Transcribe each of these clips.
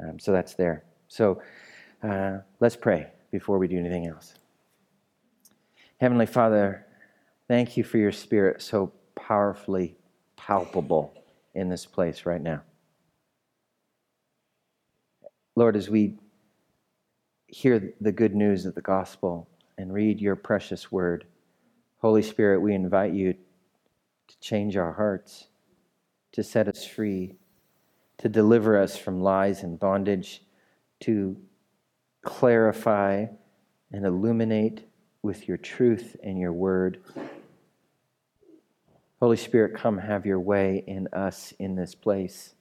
Um, so that's there. So uh, let's pray before we do anything else. Heavenly Father, thank you for your spirit so powerfully palpable in this place right now. Lord, as we hear the good news of the gospel and read your precious word, Holy Spirit, we invite you to change our hearts, to set us free, to deliver us from lies and bondage, to clarify and illuminate with your truth and your word. Holy Spirit, come have your way in us in this place.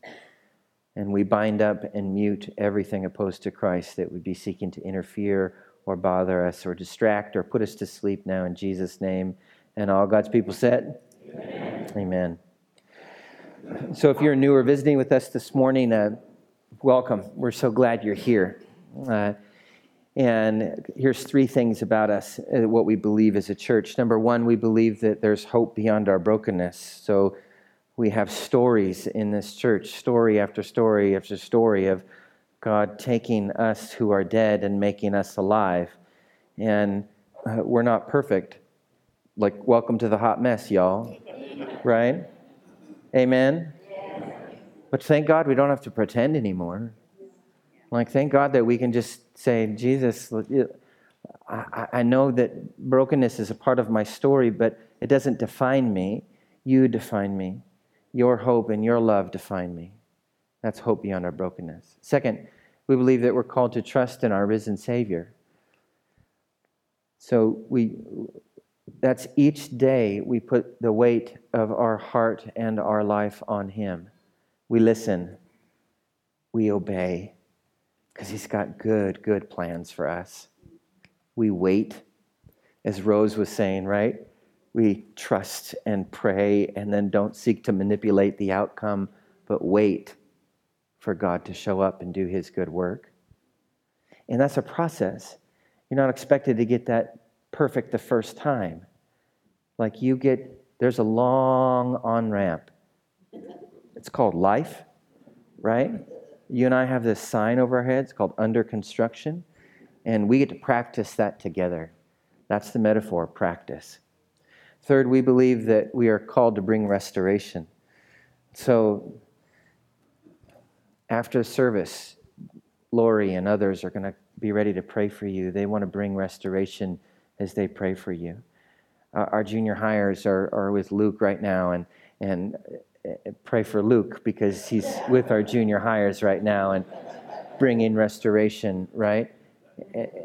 And we bind up and mute everything opposed to Christ that would be seeking to interfere or bother us or distract or put us to sleep now in Jesus' name. And all God's people said, Amen. Amen. So if you're new or visiting with us this morning, uh, welcome. We're so glad you're here. Uh, and here's three things about us, uh, what we believe as a church. Number one, we believe that there's hope beyond our brokenness. So we have stories in this church, story after story after story of God taking us who are dead and making us alive. And uh, we're not perfect. Like, welcome to the hot mess, y'all. Right? Amen? But thank God we don't have to pretend anymore. Like, thank God that we can just say, Jesus, I, I know that brokenness is a part of my story, but it doesn't define me. You define me. Your hope and your love define me. That's hope beyond our brokenness. Second, we believe that we're called to trust in our risen Savior. So we that's each day we put the weight of our heart and our life on Him. We listen, we obey, because He's got good, good plans for us. We wait, as Rose was saying, right? We trust and pray and then don't seek to manipulate the outcome, but wait for God to show up and do His good work. And that's a process. You're not expected to get that perfect the first time. Like you get, there's a long on ramp. It's called life, right? you and I have this sign over our heads called under construction, and we get to practice that together. That's the metaphor practice. Third, we believe that we are called to bring restoration. So, after service, Lori and others are going to be ready to pray for you. They want to bring restoration as they pray for you. Uh, our junior hires are, are with Luke right now, and, and pray for Luke because he's with our junior hires right now and bringing restoration, right?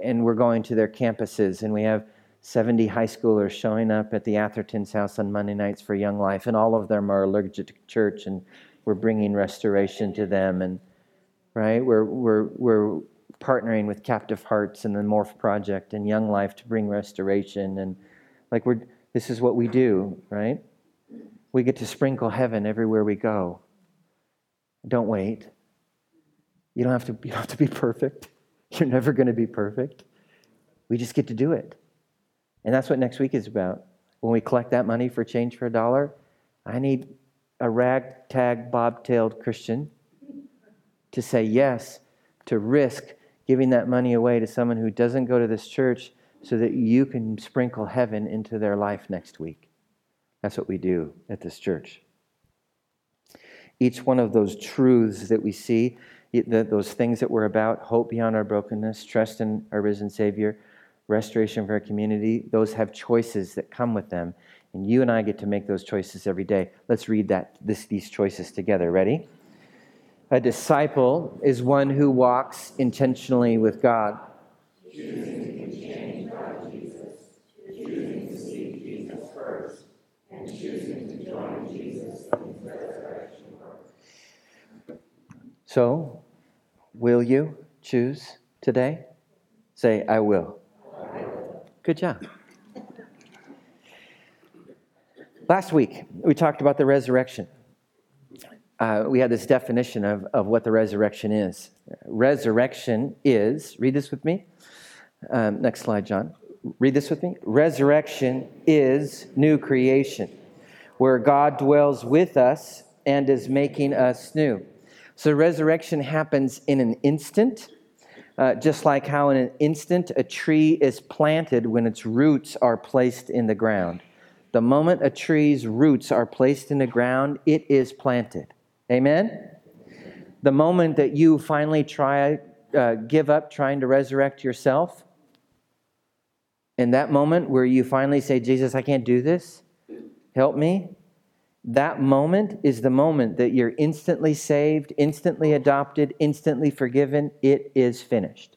And we're going to their campuses, and we have 70 high schoolers showing up at the Atherton's house on Monday nights for Young Life, and all of them are allergic to church, and we're bringing restoration to them. And right, we're we're we're partnering with Captive Hearts and the Morph Project and Young Life to bring restoration, and like we're this is what we do, right? We get to sprinkle heaven everywhere we go. Don't wait. You don't have to, you don't have to be perfect. You're never going to be perfect. We just get to do it. And that's what next week is about. When we collect that money for change for a dollar, I need a ragtag, bobtailed Christian to say yes, to risk giving that money away to someone who doesn't go to this church so that you can sprinkle heaven into their life next week. That's what we do at this church. Each one of those truths that we see, those things that we're about hope beyond our brokenness, trust in our risen Savior, restoration for our community those have choices that come with them. And you and I get to make those choices every day. Let's read that, this, these choices together. Ready? A disciple is one who walks intentionally with God. So, will you choose today? Say, I will. Good job. Last week, we talked about the resurrection. Uh, we had this definition of, of what the resurrection is. Resurrection is, read this with me. Um, next slide, John. Read this with me. Resurrection is new creation, where God dwells with us and is making us new. So resurrection happens in an instant, uh, just like how in an instant a tree is planted when its roots are placed in the ground. The moment a tree's roots are placed in the ground, it is planted. Amen? The moment that you finally try, uh, give up trying to resurrect yourself, in that moment where you finally say, Jesus, I can't do this, help me, that moment is the moment that you're instantly saved, instantly adopted, instantly forgiven. It is finished.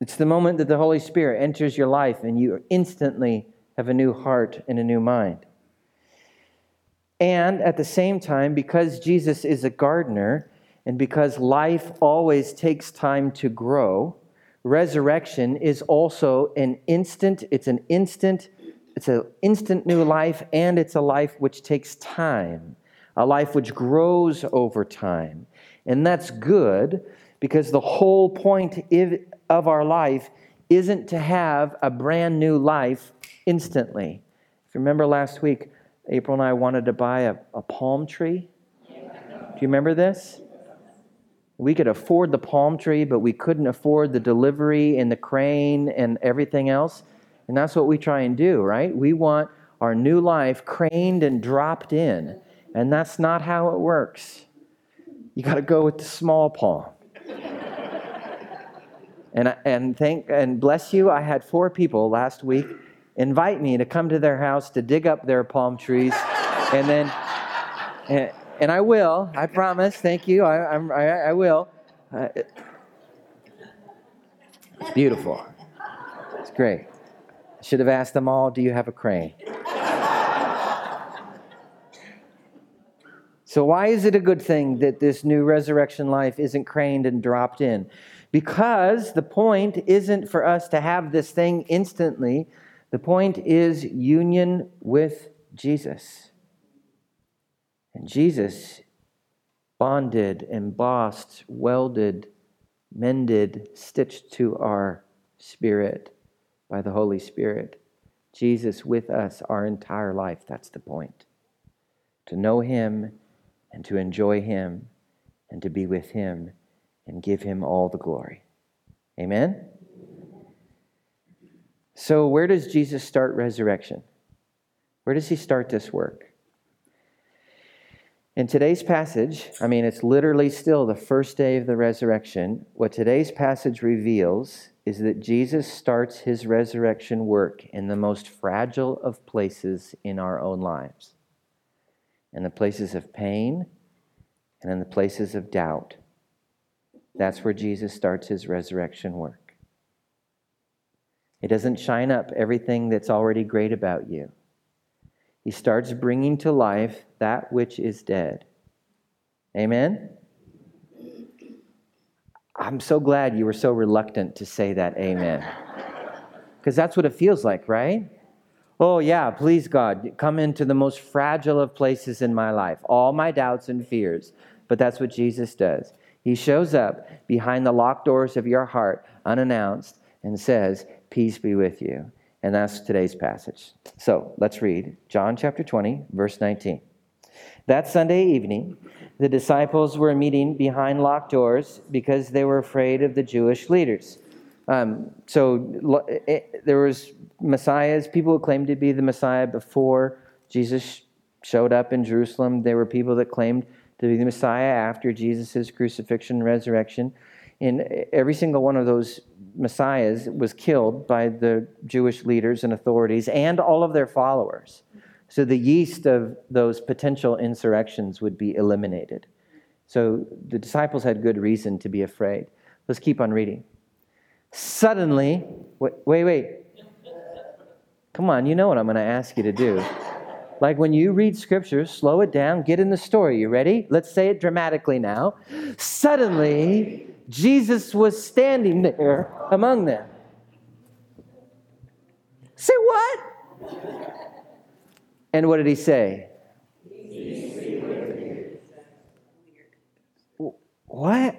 It's the moment that the Holy Spirit enters your life and you instantly have a new heart and a new mind. And at the same time, because Jesus is a gardener and because life always takes time to grow, resurrection is also an instant, it's an instant it's an instant new life, and it's a life which takes time, a life which grows over time. And that's good because the whole point of our life isn't to have a brand new life instantly. If you remember last week, April and I wanted to buy a, a palm tree. Do you remember this? We could afford the palm tree, but we couldn't afford the delivery and the crane and everything else. And that's what we try and do, right? We want our new life craned and dropped in. And that's not how it works. You got to go with the small palm. and, and thank and bless you, I had four people last week invite me to come to their house to dig up their palm trees. and then, and, and I will, I promise. Thank you. I, I'm, I, I will. Uh, it's beautiful. It's great. I should have asked them all, Do you have a crane? so, why is it a good thing that this new resurrection life isn't craned and dropped in? Because the point isn't for us to have this thing instantly, the point is union with Jesus. And Jesus bonded, embossed, welded, mended, stitched to our spirit by the Holy Spirit. Jesus with us our entire life. That's the point. To know Him and to enjoy Him and to be with Him and give Him all the glory. Amen? So, where does Jesus start resurrection? Where does He start this work? In today's passage, I mean, it's literally still the first day of the resurrection. What today's passage reveals is that Jesus starts his resurrection work in the most fragile of places in our own lives in the places of pain and in the places of doubt. That's where Jesus starts his resurrection work. It doesn't shine up everything that's already great about you. He starts bringing to life that which is dead. Amen? I'm so glad you were so reluctant to say that amen. Because that's what it feels like, right? Oh, yeah, please, God, come into the most fragile of places in my life, all my doubts and fears. But that's what Jesus does. He shows up behind the locked doors of your heart, unannounced, and says, Peace be with you. And that's today's passage. So let's read John chapter 20, verse 19. That Sunday evening, the disciples were meeting behind locked doors because they were afraid of the Jewish leaders. Um, so it, eh, there was messiahs, people who claimed to be the Messiah before Jesus showed up in Jerusalem. There were people that claimed to be the Messiah after Jesus' crucifixion and resurrection. And every single one of those messiahs was killed by the Jewish leaders and authorities and all of their followers. So the yeast of those potential insurrections would be eliminated. So the disciples had good reason to be afraid. Let's keep on reading. Suddenly, wait, wait, wait. Come on, you know what I'm going to ask you to do. Like when you read scripture, slow it down, get in the story. You ready? Let's say it dramatically now. Suddenly, Jesus was standing there among them. Say what? And what did he say? What?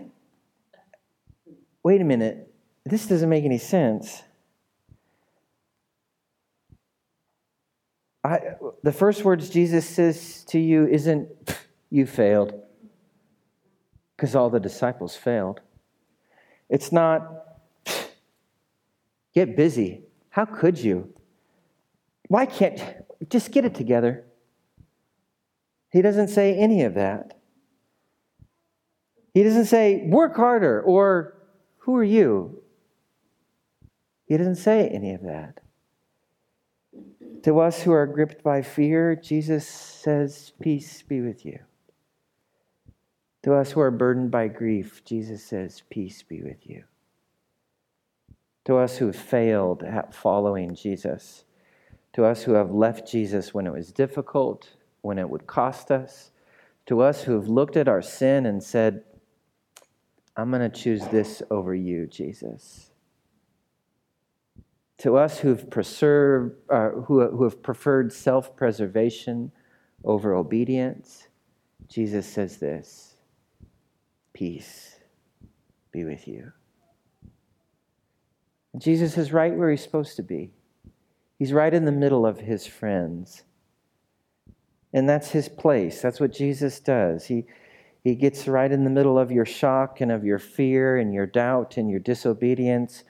Wait a minute. This doesn't make any sense. I, the first words Jesus says to you isn't, you failed. because all the disciples failed. It's not, get busy. How could you? Why can't, just get it together. He doesn't say any of that. He doesn't say, work harder, or who are you? He doesn't say any of that. To us who are gripped by fear, Jesus says, Peace be with you. To us who are burdened by grief, Jesus says, Peace be with you. To us who have failed at following Jesus, to us who have left Jesus when it was difficult, when it would cost us, to us who have looked at our sin and said, I'm going to choose this over you, Jesus. To us who've preserved, uh, who, who have preferred self preservation over obedience, Jesus says this Peace be with you. Jesus is right where he's supposed to be. He's right in the middle of his friends. And that's his place. That's what Jesus does. He, he gets right in the middle of your shock and of your fear and your doubt and your disobedience.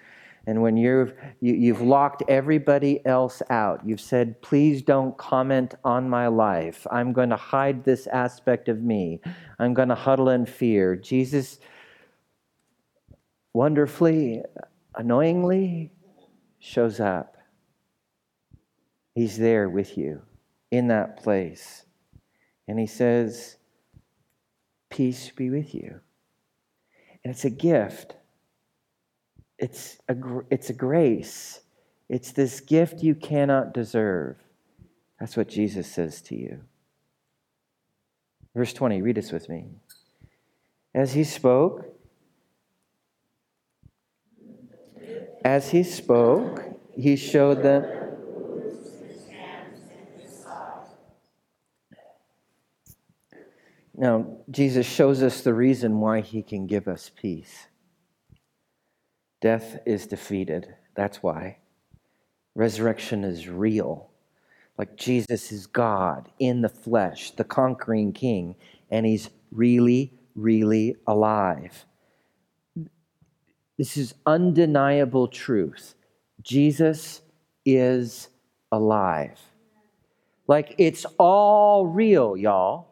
And when you've, you, have you have locked everybody else out, you've said, please don't comment on my life. I'm going to hide this aspect of me. I'm going to huddle in fear. Jesus, wonderfully, annoyingly, shows up. He's there with you in that place. And he says, Peace be with you. And it's a gift. It's a, it's a grace. It's this gift you cannot deserve. That's what Jesus says to you. Verse 20, read this with me. As he spoke, as he spoke, he showed them Now, Jesus shows us the reason why he can give us peace. Death is defeated. That's why. Resurrection is real. Like Jesus is God in the flesh, the conquering king, and he's really, really alive. This is undeniable truth. Jesus is alive. Like it's all real, y'all.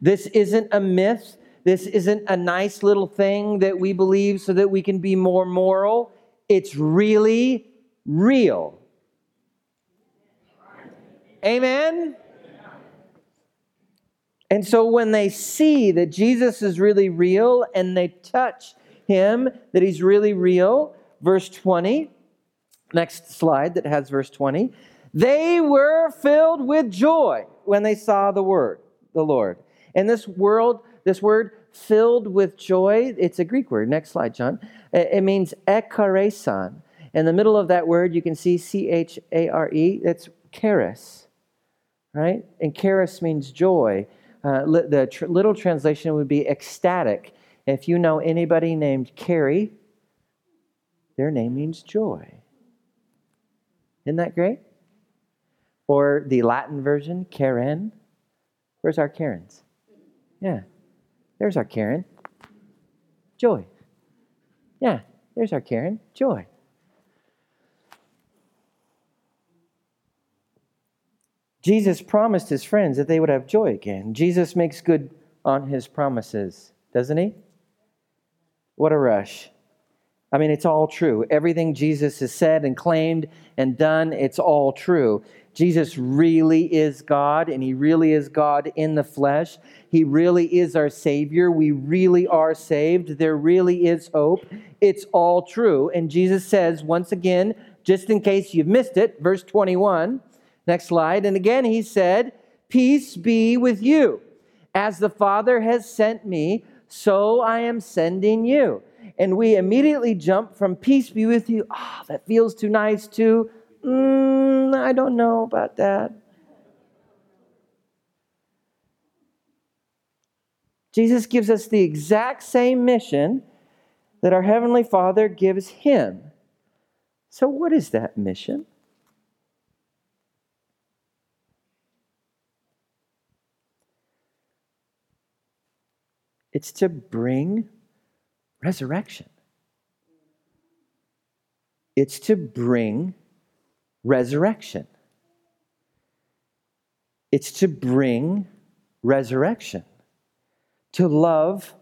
This isn't a myth. This isn't a nice little thing that we believe so that we can be more moral. It's really real. Amen? And so when they see that Jesus is really real and they touch him, that he's really real, verse 20, next slide that has verse 20, they were filled with joy when they saw the word, the Lord. And this world, this word filled with joy, it's a Greek word. Next slide, John. It means echaresan. In the middle of that word, you can see C H A R E. That's charis, right? And charis means joy. Uh, the tr- little translation would be ecstatic. If you know anybody named Carrie, their name means joy. Isn't that great? Or the Latin version, Karen. Where's our Karens? Yeah. There's our Karen. Joy. Yeah, there's our Karen. Joy. Jesus promised his friends that they would have joy again. Jesus makes good on his promises, doesn't he? What a rush. I mean, it's all true. Everything Jesus has said and claimed and done, it's all true. Jesus really is God, and He really is God in the flesh. He really is our Savior. We really are saved. There really is hope. It's all true. And Jesus says, once again, just in case you've missed it, verse 21, next slide. And again, He said, Peace be with you. As the Father has sent me, so I am sending you. And we immediately jump from peace be with you. Ah, oh, that feels too nice, too mm, I don't know about that. Jesus gives us the exact same mission that our Heavenly Father gives him. So, what is that mission? It's to bring resurrection. It's to bring resurrection. It's to bring resurrection, to love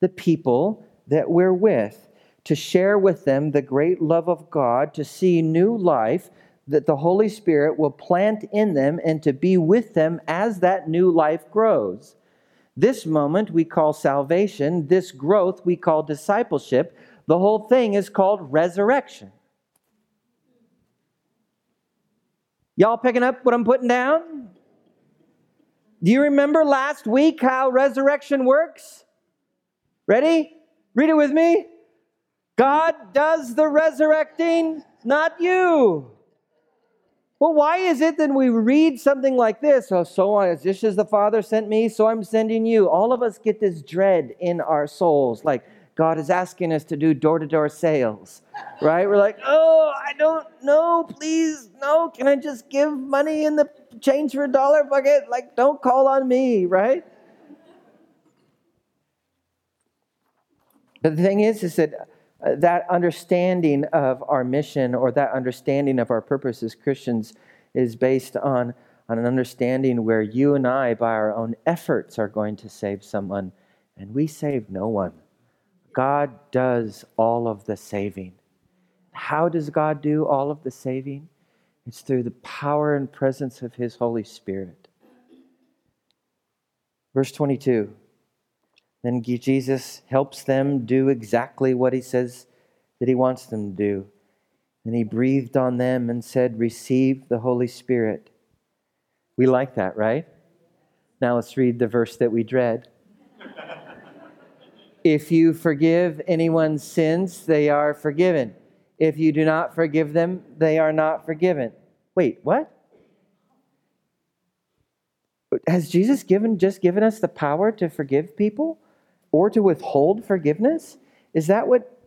the people that we're with, to share with them the great love of God, to see new life that the Holy Spirit will plant in them, and to be with them as that new life grows. This moment we call salvation, this growth we call discipleship. The whole thing is called resurrection. Y'all picking up what I'm putting down? Do you remember last week how resurrection works? Ready? Read it with me. God does the resurrecting, not you. Well, why is it that we read something like this? Oh, so as just as the Father sent me, so I'm sending you. All of us get this dread in our souls, like God is asking us to do door to door sales, right? We're like, oh, I don't know, please, no. Can I just give money in the change for a dollar bucket? Like, don't call on me, right? But the thing is, is that uh, that understanding of our mission or that understanding of our purpose as Christians is based on, on an understanding where you and I, by our own efforts, are going to save someone, and we save no one. God does all of the saving. How does God do all of the saving? It's through the power and presence of His Holy Spirit. Verse 22 Then Jesus helps them do exactly what He says that He wants them to do. And He breathed on them and said, Receive the Holy Spirit. We like that, right? Now let's read the verse that we dread. If you forgive anyone's sins, they are forgiven. If you do not forgive them, they are not forgiven. Wait, what? Has Jesus given just given us the power to forgive people or to withhold forgiveness? Is that what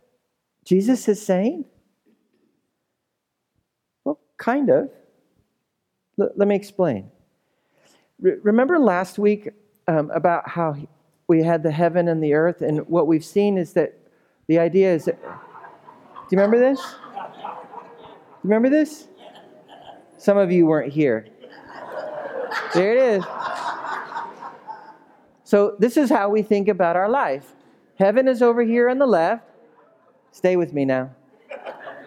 Jesus is saying? Well, kind of. L- let me explain. Re- remember last week um, about how we had the heaven and the earth, and what we've seen is that the idea is that. Do you remember this? You remember this? Some of you weren't here. There it is. So, this is how we think about our life. Heaven is over here on the left. Stay with me now.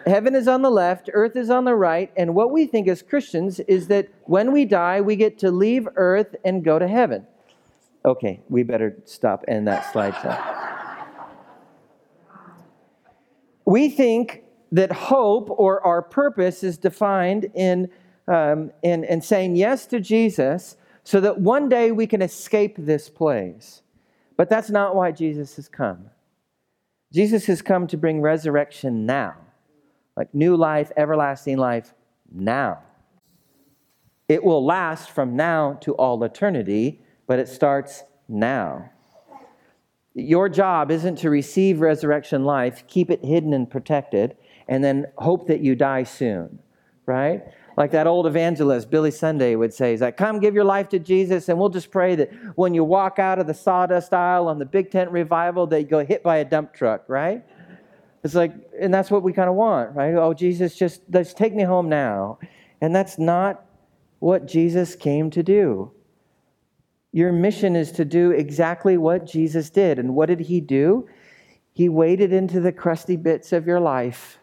Heaven is on the left, earth is on the right, and what we think as Christians is that when we die, we get to leave earth and go to heaven. Okay, we better stop and that slideshow. We think that hope or our purpose is defined in, um, in, in saying yes to Jesus so that one day we can escape this place. But that's not why Jesus has come. Jesus has come to bring resurrection now, like new life, everlasting life now. It will last from now to all eternity but it starts now. Your job isn't to receive resurrection life, keep it hidden and protected, and then hope that you die soon, right? Like that old evangelist, Billy Sunday, would say, he's like, come give your life to Jesus, and we'll just pray that when you walk out of the sawdust aisle on the big tent revival, that you go hit by a dump truck, right? It's like, and that's what we kind of want, right? Oh, Jesus, just, just take me home now. And that's not what Jesus came to do. Your mission is to do exactly what Jesus did. And what did he do? He waded into the crusty bits of your life.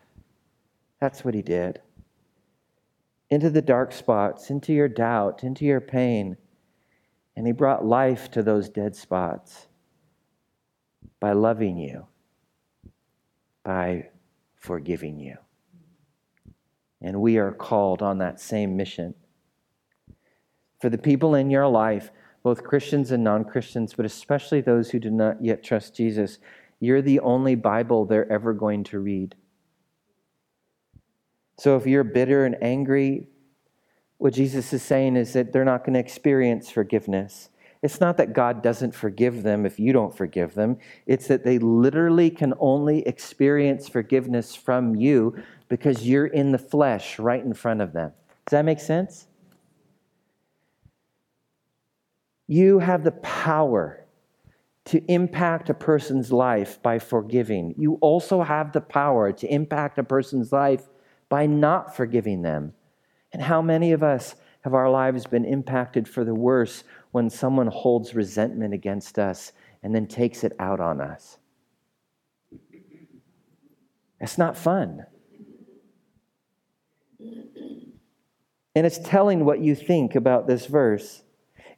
That's what he did. Into the dark spots, into your doubt, into your pain. And he brought life to those dead spots by loving you, by forgiving you. And we are called on that same mission. For the people in your life both Christians and non Christians, but especially those who do not yet trust Jesus, you're the only Bible they're ever going to read. So if you're bitter and angry, what Jesus is saying is that they're not going to experience forgiveness. It's not that God doesn't forgive them if you don't forgive them. It's that they literally can only experience forgiveness from you because you're in the flesh right in front of them. Does that make sense? You have the power to impact a person's life by forgiving. You also have the power to impact a person's life by not forgiving them. And how many of us have our lives been impacted for the worse when someone holds resentment against us and then takes it out on us? That's not fun. And it's telling what you think about this verse.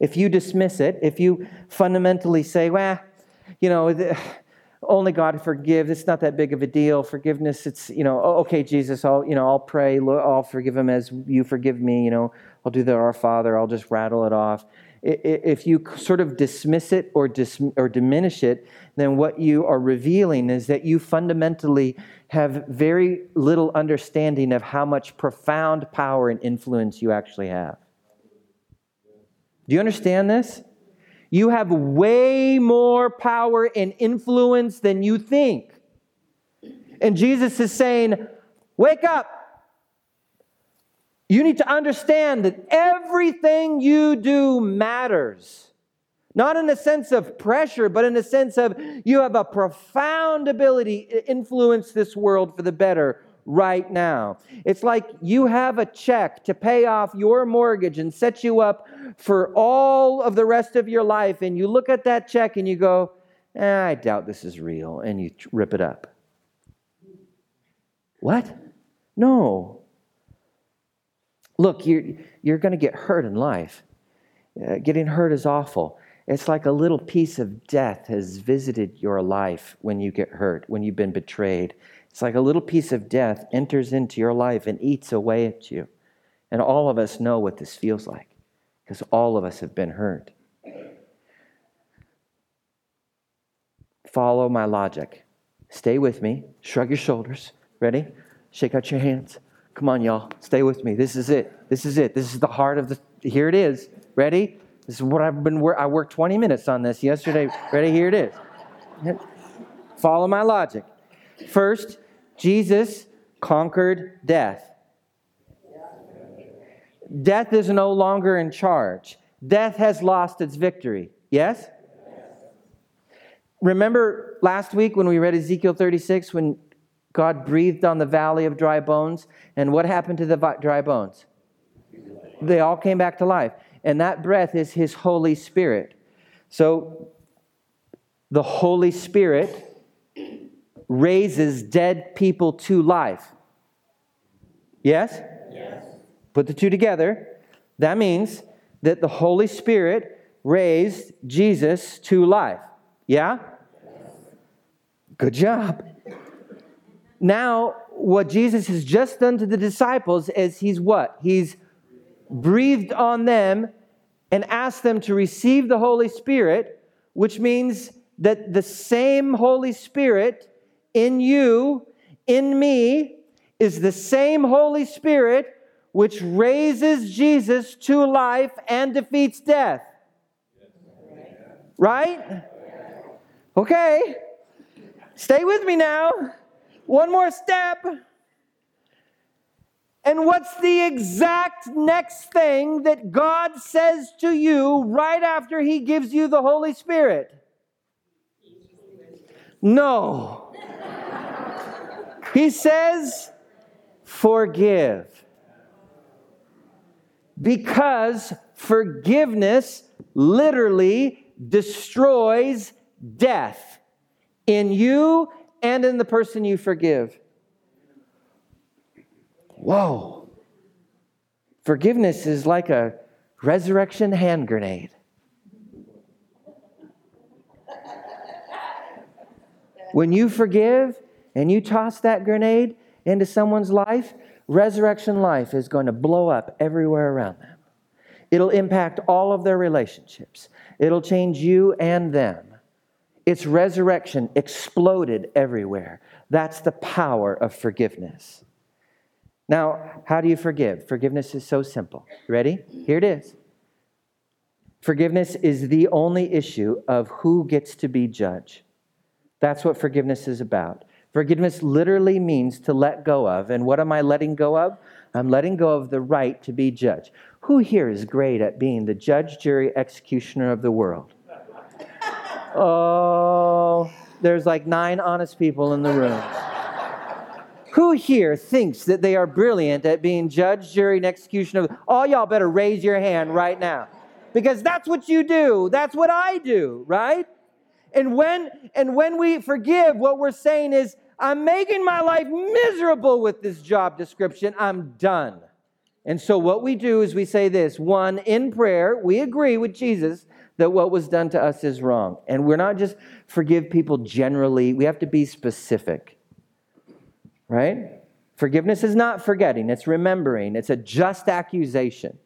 If you dismiss it, if you fundamentally say, well, you know, only God forgives. It's not that big of a deal. Forgiveness, it's, you know, okay, Jesus, I'll, you know, I'll pray. I'll forgive him as you forgive me. You know, I'll do the Our Father. I'll just rattle it off. If you sort of dismiss it or, dis- or diminish it, then what you are revealing is that you fundamentally have very little understanding of how much profound power and influence you actually have. Do you understand this? You have way more power and influence than you think. And Jesus is saying, Wake up. You need to understand that everything you do matters. Not in the sense of pressure, but in the sense of you have a profound ability to influence this world for the better right now. It's like you have a check to pay off your mortgage and set you up for all of the rest of your life, and you look at that check and you go, eh, I doubt this is real, and you rip it up. What? No. Look, you're, you're going to get hurt in life. Uh, getting hurt is awful. It's like a little piece of death has visited your life when you get hurt, when you've been betrayed. It's like a little piece of death enters into your life and eats away at you. And all of us know what this feels like because all of us have been hurt. Follow my logic. Stay with me. Shrug your shoulders. Ready? Shake out your hands. Come on, y'all. Stay with me. This is it. This is it. This is the heart of the. Here it is. Ready? This is what I've been. I worked 20 minutes on this yesterday. Ready? Here it is. Follow my logic. First, Jesus conquered death. Death is no longer in charge. Death has lost its victory. Yes? Remember last week when we read Ezekiel 36 when God breathed on the valley of dry bones? And what happened to the dry bones? They all came back to life. And that breath is His Holy Spirit. So the Holy Spirit raises dead people to life. Yes? Yes. Put the two together. That means that the Holy Spirit raised Jesus to life. Yeah? Good job. Now, what Jesus has just done to the disciples is he's what? He's breathed on them and asked them to receive the Holy Spirit, which means that the same Holy Spirit in you, in me, is the same Holy Spirit which raises Jesus to life and defeats death. Right? Okay. Stay with me now. One more step. And what's the exact next thing that God says to you right after He gives you the Holy Spirit? No. He says, forgive. Because forgiveness literally destroys death in you and in the person you forgive. Whoa. Forgiveness is like a resurrection hand grenade. When you forgive, and you toss that grenade into someone's life, resurrection life is going to blow up everywhere around them. It'll impact all of their relationships, it'll change you and them. It's resurrection exploded everywhere. That's the power of forgiveness. Now, how do you forgive? Forgiveness is so simple. Ready? Here it is. Forgiveness is the only issue of who gets to be judge. That's what forgiveness is about. Forgiveness literally means to let go of. And what am I letting go of? I'm letting go of the right to be judged. Who here is great at being the judge, jury, executioner of the world? Oh, there's like nine honest people in the room. Who here thinks that they are brilliant at being judge, jury, and execution of? All y'all better raise your hand right now. Because that's what you do. That's what I do, right? And when and when we forgive, what we're saying is, I'm making my life miserable with this job description. I'm done. And so what we do is we say this, one, in prayer, we agree with Jesus that what was done to us is wrong. And we're not just forgive people generally, we have to be specific right? Forgiveness is not forgetting, it's remembering. It's a just accusation.